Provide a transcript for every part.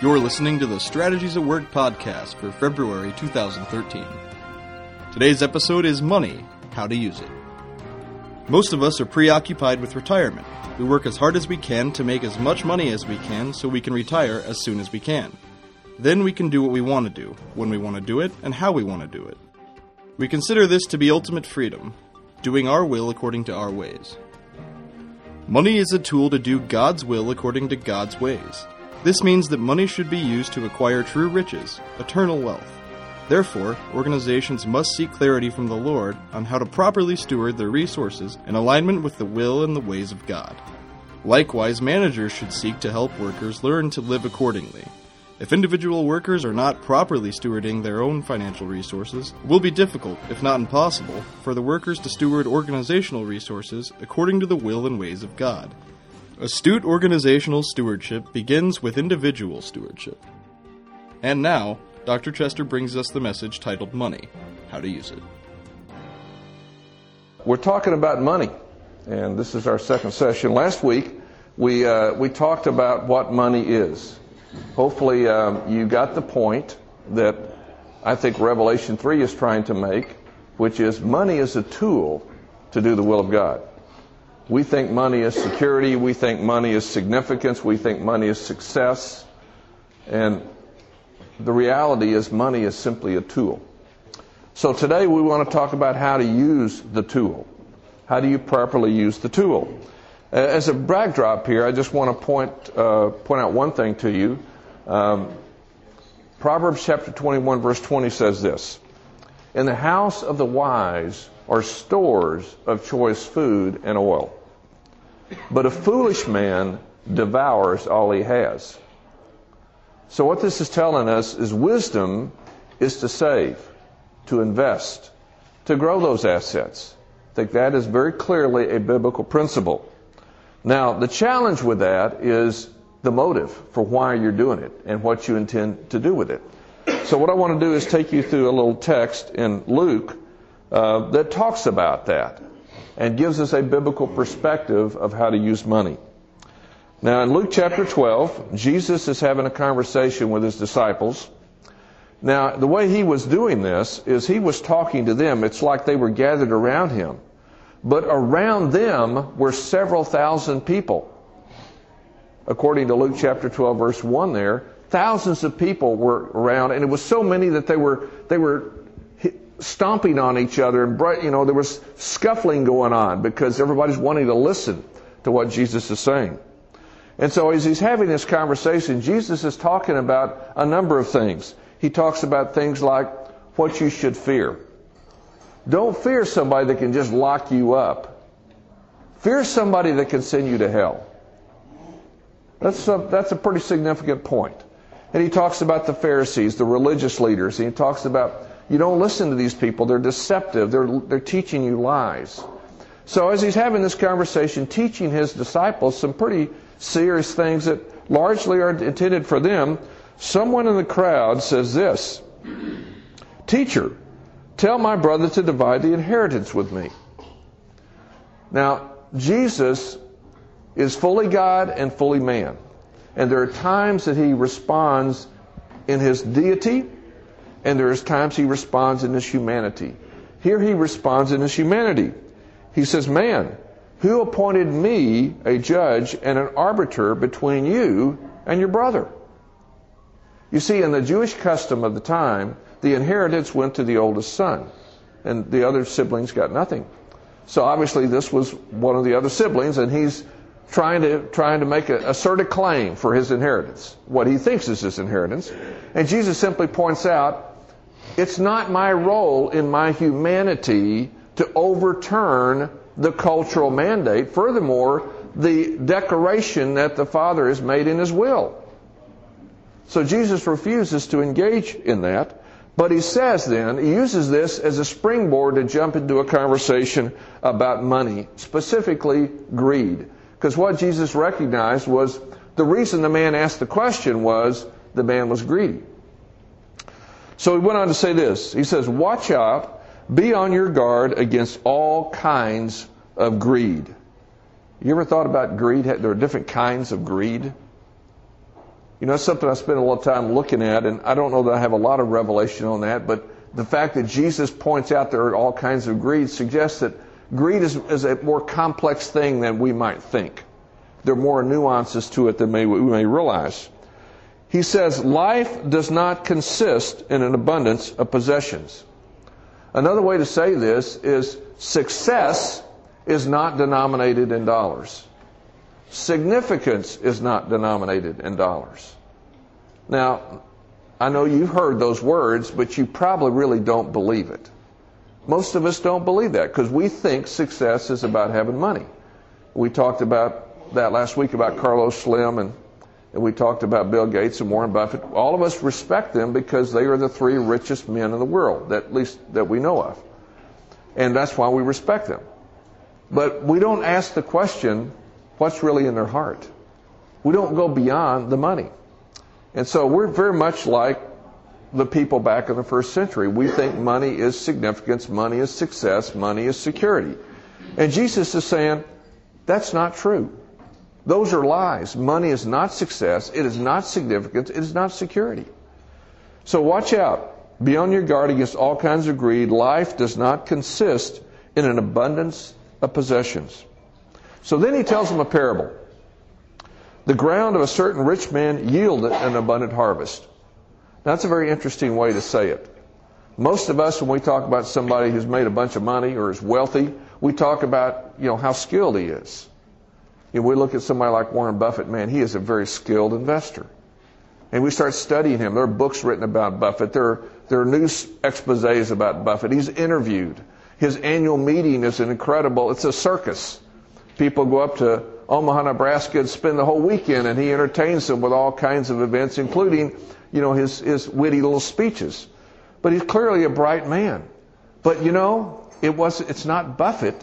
You're listening to the Strategies at Work podcast for February 2013. Today's episode is Money How to Use It. Most of us are preoccupied with retirement. We work as hard as we can to make as much money as we can so we can retire as soon as we can. Then we can do what we want to do, when we want to do it, and how we want to do it. We consider this to be ultimate freedom, doing our will according to our ways. Money is a tool to do God's will according to God's ways. This means that money should be used to acquire true riches, eternal wealth. Therefore, organizations must seek clarity from the Lord on how to properly steward their resources in alignment with the will and the ways of God. Likewise, managers should seek to help workers learn to live accordingly. If individual workers are not properly stewarding their own financial resources, it will be difficult, if not impossible, for the workers to steward organizational resources according to the will and ways of God. Astute organizational stewardship begins with individual stewardship. And now, Dr. Chester brings us the message titled Money How to Use It. We're talking about money, and this is our second session. Last week, we, uh, we talked about what money is. Hopefully, um, you got the point that I think Revelation 3 is trying to make, which is money is a tool to do the will of God. We think money is security. We think money is significance. We think money is success. And the reality is money is simply a tool. So today we want to talk about how to use the tool. How do you properly use the tool? As a backdrop here, I just want to point, uh, point out one thing to you. Um, Proverbs chapter 21 verse 20 says this. In the house of the wise are stores of choice food and oil. But a foolish man devours all he has. So what this is telling us is wisdom is to save, to invest, to grow those assets. I think that is very clearly a biblical principle. Now, the challenge with that is the motive for why you're doing it and what you intend to do with it. So what I want to do is take you through a little text in Luke uh, that talks about that and gives us a biblical perspective of how to use money. Now, in Luke chapter 12, Jesus is having a conversation with his disciples. Now, the way he was doing this is he was talking to them. It's like they were gathered around him. But around them were several thousand people. According to Luke chapter 12, verse 1 there, thousands of people were around, and it was so many that they were, they were stomping on each other and you know there was scuffling going on because everybody's wanting to listen to what Jesus is saying. And so as he's having this conversation, Jesus is talking about a number of things. He talks about things like what you should fear. Don't fear somebody that can just lock you up. Fear somebody that can send you to hell. That's a, that's a pretty significant point. And he talks about the Pharisees, the religious leaders. And he talks about you don't listen to these people. They're deceptive. They're, they're teaching you lies. So as he's having this conversation, teaching his disciples some pretty serious things that largely are intended for them, someone in the crowd says this, Teacher, tell my brother to divide the inheritance with me. Now, Jesus is fully God and fully man. And there are times that he responds in his deity and there's times he responds in his humanity. Here he responds in his humanity. He says, Man, who appointed me a judge and an arbiter between you and your brother? You see, in the Jewish custom of the time, the inheritance went to the oldest son, and the other siblings got nothing. So obviously, this was one of the other siblings, and he's trying to trying to make a assert a claim for his inheritance, what he thinks is his inheritance. And Jesus simply points out it's not my role in my humanity to overturn the cultural mandate. Furthermore, the declaration that the Father has made in His will. So Jesus refuses to engage in that. But he says then, he uses this as a springboard to jump into a conversation about money, specifically greed. Because what Jesus recognized was the reason the man asked the question was the man was greedy. So he went on to say this. He says, Watch out, be on your guard against all kinds of greed. You ever thought about greed? There are different kinds of greed. You know, that's something I spend a lot of time looking at, and I don't know that I have a lot of revelation on that, but the fact that Jesus points out there are all kinds of greed suggests that greed is, is a more complex thing than we might think. There are more nuances to it than may, we may realize. He says, life does not consist in an abundance of possessions. Another way to say this is success is not denominated in dollars. Significance is not denominated in dollars. Now, I know you've heard those words, but you probably really don't believe it. Most of us don't believe that because we think success is about having money. We talked about that last week about Carlos Slim and, and we talked about Bill Gates and Warren Buffett. All of us respect them because they are the three richest men in the world, at least that we know of. And that's why we respect them. But we don't ask the question, what's really in their heart? We don't go beyond the money. And so we're very much like the people back in the first century. We think money is significance, money is success, money is security. And Jesus is saying, that's not true. Those are lies. Money is not success, it is not significance, it is not security. So watch out. Be on your guard against all kinds of greed. Life does not consist in an abundance of possessions. So then he tells them a parable. The ground of a certain rich man yielded an abundant harvest. That's a very interesting way to say it. Most of us, when we talk about somebody who's made a bunch of money or is wealthy, we talk about, you know, how skilled he is. We look at somebody like Warren Buffett, man, he is a very skilled investor. And we start studying him. There are books written about Buffett. There are, there are news exposés about Buffett. He's interviewed. His annual meeting is an incredible, it's a circus. People go up to Omaha, Nebraska and spend the whole weekend and he entertains them with all kinds of events, including, you know, his, his witty little speeches. But he's clearly a bright man. But you know, it was, it's not Buffett.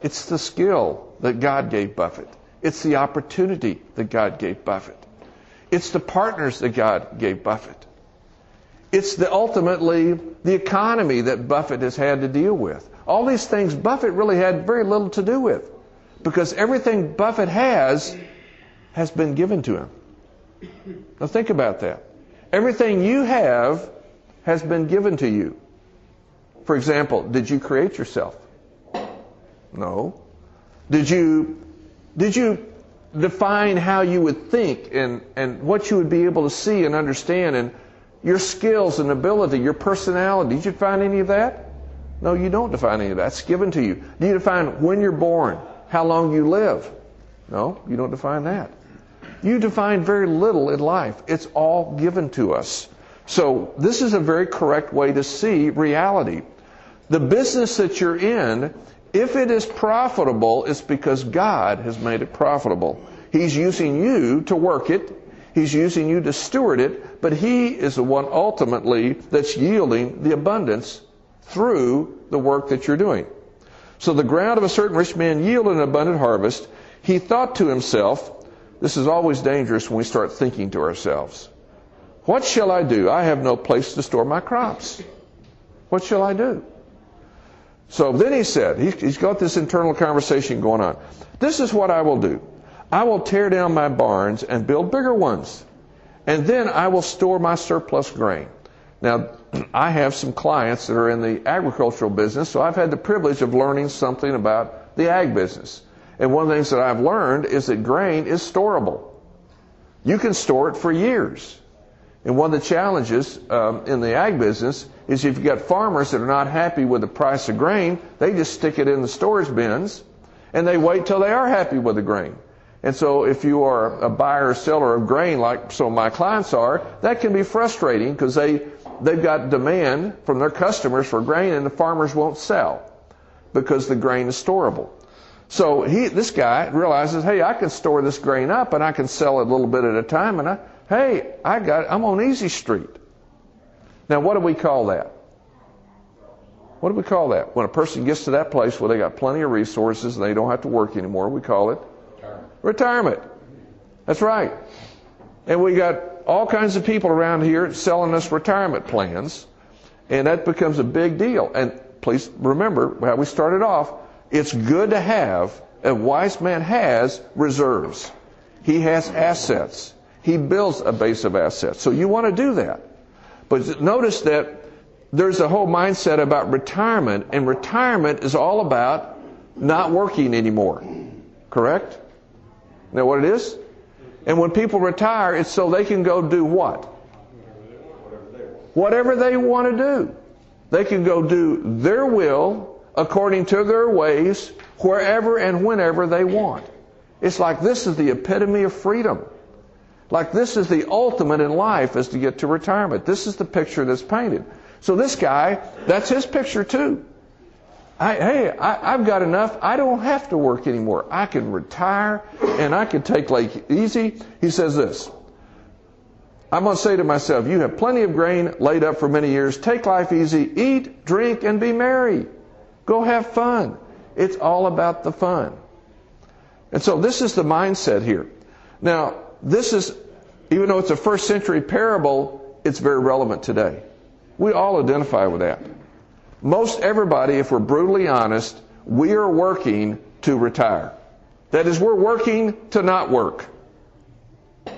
It's the skill that God gave Buffett. It's the opportunity that God gave Buffett. It's the partners that God gave Buffett. It's the ultimately the economy that Buffett has had to deal with. All these things Buffett really had very little to do with because everything Buffett has has been given to him. Now think about that. Everything you have has been given to you. For example, did you create yourself? No. Did you did you define how you would think and, and what you would be able to see and understand and your skills and ability, your personality. Did you define any of that? No, you don't define any of that. It's given to you. Do you define when you're born, how long you live? No, you don't define that. You define very little in life. It's all given to us. So this is a very correct way to see reality. The business that you're in, if it is profitable, it's because God has made it profitable. He's using you to work it. He's using you to steward it, but He is the one ultimately that's yielding the abundance through the work that you're doing. So the ground of a certain rich man yielded an abundant harvest. He thought to himself, this is always dangerous when we start thinking to ourselves. What shall I do? I have no place to store my crops. What shall I do? So then he said, he's got this internal conversation going on. This is what I will do. I will tear down my barns and build bigger ones. And then I will store my surplus grain. Now, I have some clients that are in the agricultural business, so I've had the privilege of learning something about the ag business. And one of the things that I've learned is that grain is storable. You can store it for years. And one of the challenges um, in the ag business is if you've got farmers that are not happy with the price of grain, they just stick it in the storage bins and they wait till they are happy with the grain. And so if you are a buyer or seller of grain like some of my clients are, that can be frustrating because they, they've got demand from their customers for grain and the farmers won't sell because the grain is storable. So he, this guy realizes, hey, I can store this grain up and I can sell it a little bit at a time and I, hey, I got, I'm on easy street. Now what do we call that? What do we call that? When a person gets to that place where they got plenty of resources and they don't have to work anymore, we call it Retirement. That's right. And we got all kinds of people around here selling us retirement plans, and that becomes a big deal. And please remember how we started off. It's good to have, a wise man has reserves. He has assets. He builds a base of assets. So you want to do that. But notice that there's a whole mindset about retirement, and retirement is all about not working anymore. Correct? Know what it is? And when people retire, it's so they can go do what? Whatever they want to do. They can go do their will according to their ways wherever and whenever they want. It's like this is the epitome of freedom. Like this is the ultimate in life is to get to retirement. This is the picture that's painted. So this guy, that's his picture too. I, hey, I, have got enough. I don't have to work anymore. I can retire and I can take like easy. He says this. I'm going to say to myself, you have plenty of grain laid up for many years. Take life easy. Eat, drink, and be merry. Go have fun. It's all about the fun. And so this is the mindset here. Now, this is, even though it's a first century parable, it's very relevant today. We all identify with that. Most everybody, if we're brutally honest, we are working to retire. That is, we're working to not work.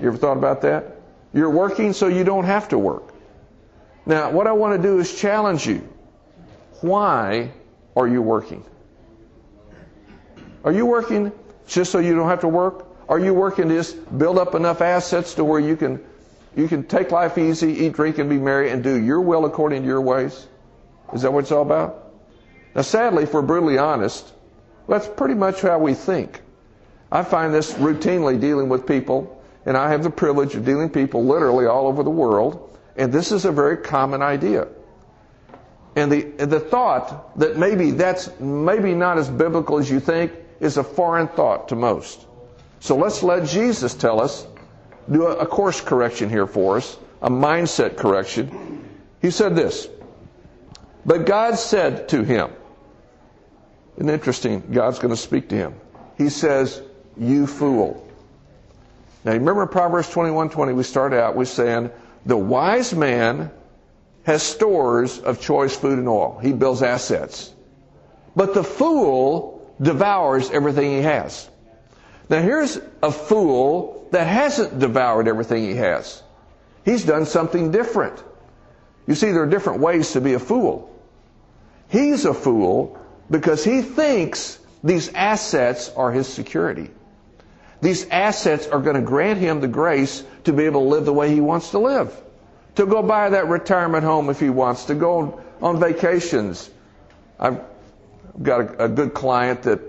You ever thought about that? You're working so you don't have to work. Now, what I want to do is challenge you. Why are you working? Are you working just so you don't have to work? Are you working to just build up enough assets to where you can you can take life easy, eat, drink, and be merry, and do your will according to your ways? Is that what it's all about? Now, sadly, if we're brutally honest, that's pretty much how we think. I find this routinely dealing with people, and I have the privilege of dealing with people literally all over the world, and this is a very common idea. And the, the thought that maybe that's maybe not as biblical as you think is a foreign thought to most. So let's let Jesus tell us, do a, course correction here for us, a mindset correction. He said this, but God said to him, and interesting, God's going to speak to him. He says, you fool. Now remember Proverbs 21, 20, we started out with saying, the wise man has stores of choice food and oil. He builds assets. But the fool devours everything he has. Now here's a fool that hasn't devoured everything he has. He's done something different. You see, there are different ways to be a fool. He's a fool because he thinks these assets are his security. These assets are going to grant him the grace to be able to live the way he wants to live. To go buy that retirement home if he wants, to go on vacations. I've got a, a good client that,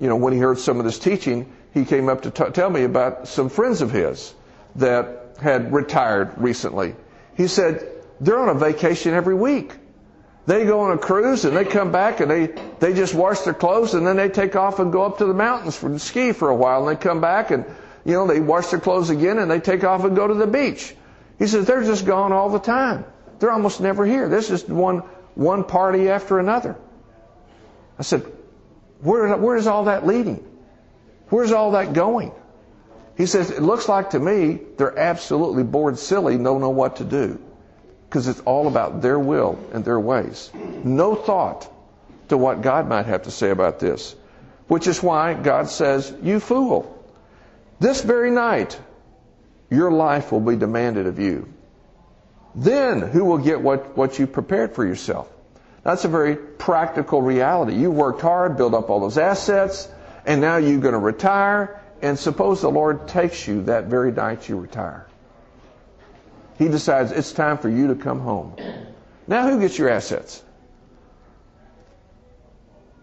you know, when he heard some of this teaching, he came up to t- tell me about some friends of his that had retired recently. He said, they're on a vacation every week. They go on a cruise and they come back and they, they just wash their clothes and then they take off and go up to the mountains for ski for a while and they come back and, you know, they wash their clothes again and they take off and go to the beach. He says they're just gone all the time. They're almost never here. This is one, one party after another. I said, where, where is all that leading? Where's all that going? He says, it looks like to me they're absolutely bored silly, don't know what to do because it's all about their will and their ways. No thought to what God might have to say about this, which is why God says, You fool, this very night your life will be demanded of you. Then who will get what, what you prepared for yourself? That's a very practical reality. You worked hard, built up all those assets, and now you're going to retire, and suppose the Lord takes you that very night you retire he decides it's time for you to come home. Now, who gets your assets?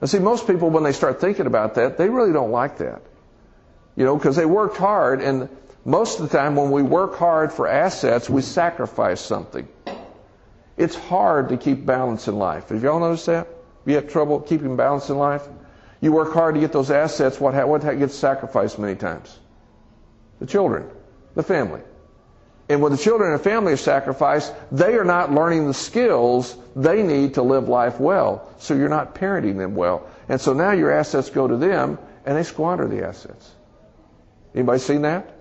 Now, see, most people, when they start thinking about that, they really don't like that. You know, because they worked hard, and most of the time when we work hard for assets, we sacrifice something. It's hard to keep balance in life. Have y'all noticed that? You have trouble keeping balance in life? You work hard to get those assets, what, what gets sacrificed many times? The children, the family. And when the children and the family are sacrificed, they are not learning the skills they need to live life well. So you're not parenting them well. And so now your assets go to them and they squander the assets. Anybody seen that?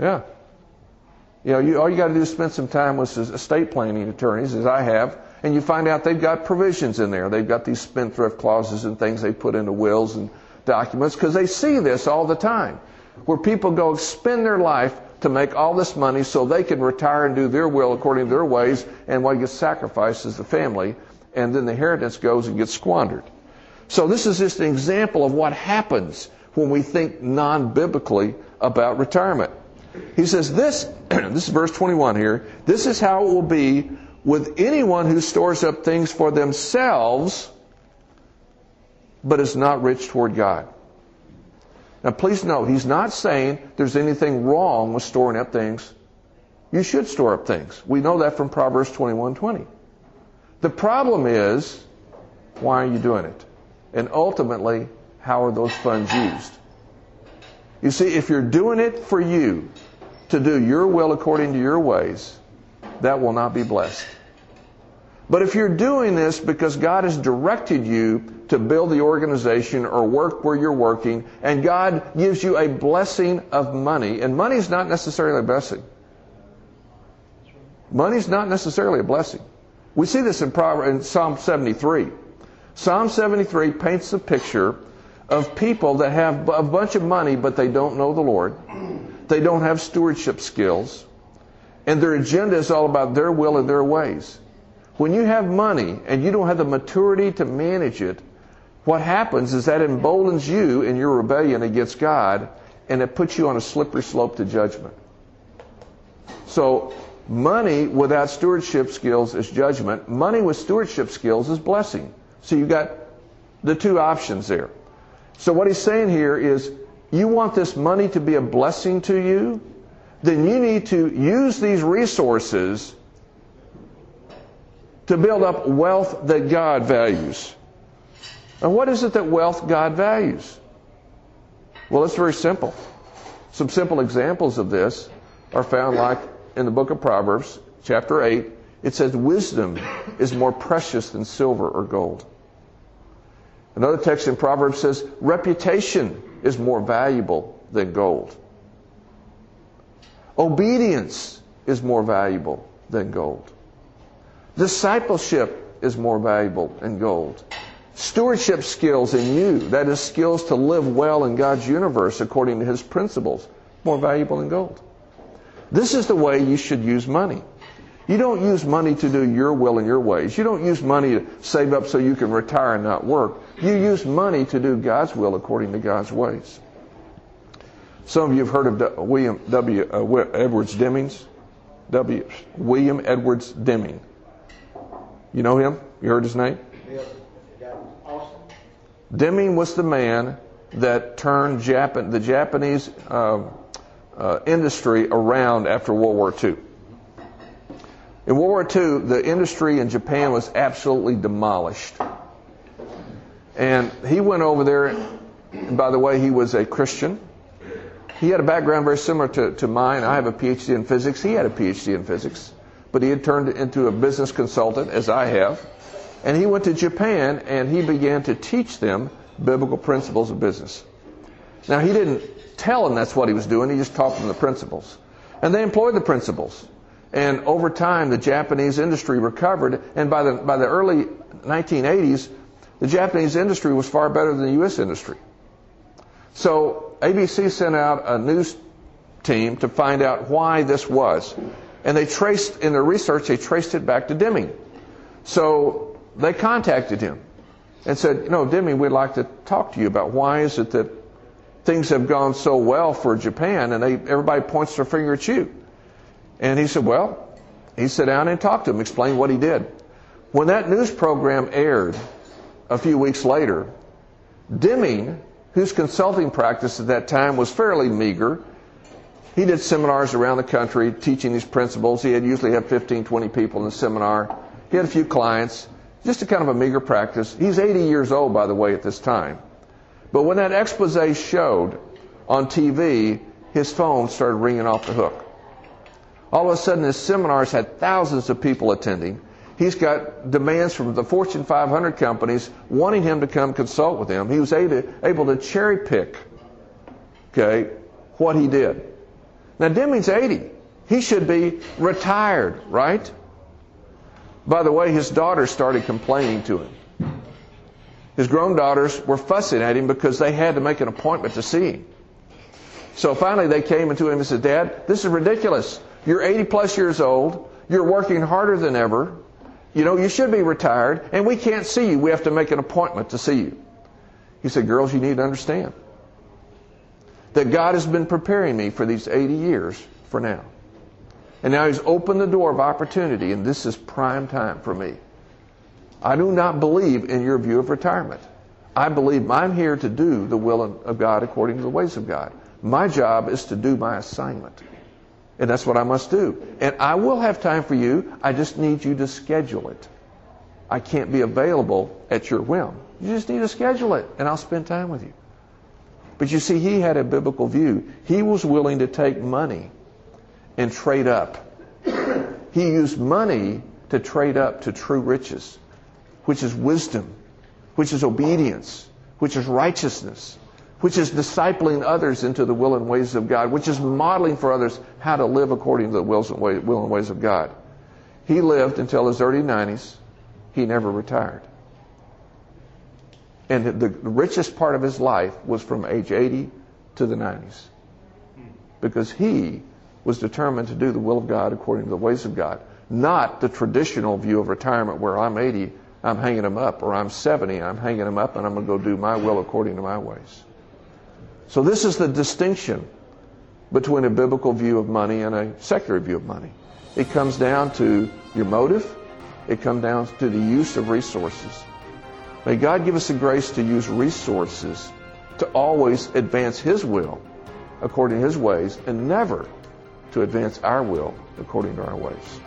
Yeah. You know, you, all you got to do is spend some time with estate planning attorneys, as I have, and you find out they've got provisions in there. They've got these spendthrift clauses and things they put into wills and documents because they see this all the time, where people go spend their life to make all this money so they can retire and do their will according to their ways, and what gets sacrificed is the family, and then the inheritance goes and gets squandered. So this is just an example of what happens when we think non-biblically about retirement. He says this, this is verse 21 here, this is how it will be with anyone who stores up things for themselves but is not rich toward God. Now please note, he's not saying there's anything wrong with storing up things. You should store up things. We know that from Proverbs 21:20. The problem is, why are you doing it? And ultimately, how are those funds used? You see, if you're doing it for you, to do your will according to your ways, that will not be blessed. But if you're doing this because God has directed you to build the organization or work where you're working, and God gives you a blessing of money, and money is not necessarily a blessing. Money is not necessarily a blessing. We see this in, Psalm 73. Psalm 73 paints a picture of people that have a bunch of money, but they don't know the Lord. They don't have stewardship skills. And their agenda is all about their will and their ways. When you have money and you don't have the maturity to manage it, what happens is that emboldens you in your rebellion against God and it puts you on a slippery slope to judgment. So, money without stewardship skills is judgment. Money with stewardship skills is blessing. So you've got the two options there. So what he's saying here is you want this money to be a blessing to you, then you need to use these resources to build up wealth that God values. And what is it that wealth God values? Well, it's very simple. Some simple examples of this are found like in the book of Proverbs, chapter 8. It says, Wisdom is more precious than silver or gold. Another text in Proverbs says, Reputation is more valuable than gold. Obedience is more valuable than gold. Discipleship is more valuable than gold. Stewardship skills in you, that is, skills to live well in God's universe according to His principles, more valuable than gold. This is the way you should use money. You don't use money to do your will and your ways. You don't use money to save up so you can retire and not work. You use money to do God's will according to God's ways. Some of you have heard of William W. Uh, Edwards Demings. W. William Edwards Deming. You know him? You heard his name? Deming was the man that turned Japan, the Japanese uh, uh, industry around after World War II. In World War II, the industry in Japan was absolutely demolished. And he went over there, and by the way, he was a Christian. He had a background very similar to, to mine. I have a PhD in physics. He had a PhD in physics. But he had turned into a business consultant, as I have. And he went to Japan and he began to teach them biblical principles of business. Now, he didn't tell them that's what he was doing, he just taught them the principles. And they employed the principles. And over time, the Japanese industry recovered. And by the, by the early 1980s, the Japanese industry was far better than the U.S. industry. So ABC sent out a news team to find out why this was. And they traced, in their research, they traced it back to Deming. So they contacted him and said, you know, Deming, we'd like to talk to you about why is it that things have gone so well for Japan and they, everybody points their finger at you. And he said, well, he sat down and talked to him, explained what he did. When that news program aired a few weeks later, Deming, whose consulting practice at that time was fairly meager, he did seminars around the country teaching these principles. He had usually had 15, 20 people in the seminar. He had a few clients, just a kind of a meager practice. He's 80 years old, by the way, at this time. But when that expose showed on TV, his phone started ringing off the hook. All of a sudden, his seminars had thousands of people attending. He's got demands from the Fortune 500 companies wanting him to come consult with them. He was able to cherry pick, okay, what he did. Now, Deming's 80. He should be retired, right? By the way, his daughters started complaining to him. His grown daughters were fussing at him because they had to make an appointment to see him. So finally they came into him and said, Dad, this is ridiculous. You're 80 plus years old. You're working harder than ever. You know, you should be retired, and we can't see you. We have to make an appointment to see you. He said, Girls, you need to understand that God has been preparing me for these 80 years for now. And now He's opened the door of opportunity, and this is prime time for me. I do not believe in your view of retirement. I believe I'm here to do the will of God according to the ways of God. My job is to do my assignment. And that's what I must do. And I will have time for you. I just need you to schedule it. I can't be available at your whim. You just need to schedule it, and I'll spend time with you. But you see, he had a biblical view. He was willing to take money and trade up. He used money to trade up to true riches, which is wisdom, which is obedience, which is righteousness, which is discipling others into the will and ways of God, which is modeling for others how to live according to the wills and way, will and ways of God. He lived until his early 90s. He never retired. And the richest part of his life was from age 80 to the 90s. Because he was determined to do the will of God according to the ways of God, not the traditional view of retirement where I'm 80, I'm hanging them up, or I'm 70, I'm hanging them up, and I'm going to go do my will according to my ways. So this is the distinction between a biblical view of money and a secular view of money. It comes down to your motive. It comes down to the use of resources. May God give us the grace to use resources to always advance His will according to His ways and never to advance our will according to our ways.